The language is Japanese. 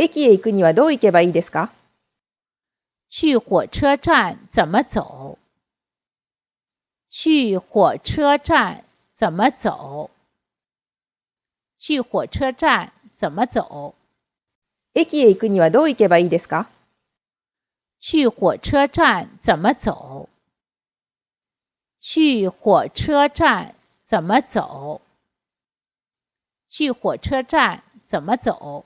駅へ行くにはどう行けばいいですか？去火车站怎么走？去火车站怎么走？去火车站怎么走？駅へ行くにはどう行けばいいですか？去火车站怎么走？去火车站怎么走？去火车站怎么走？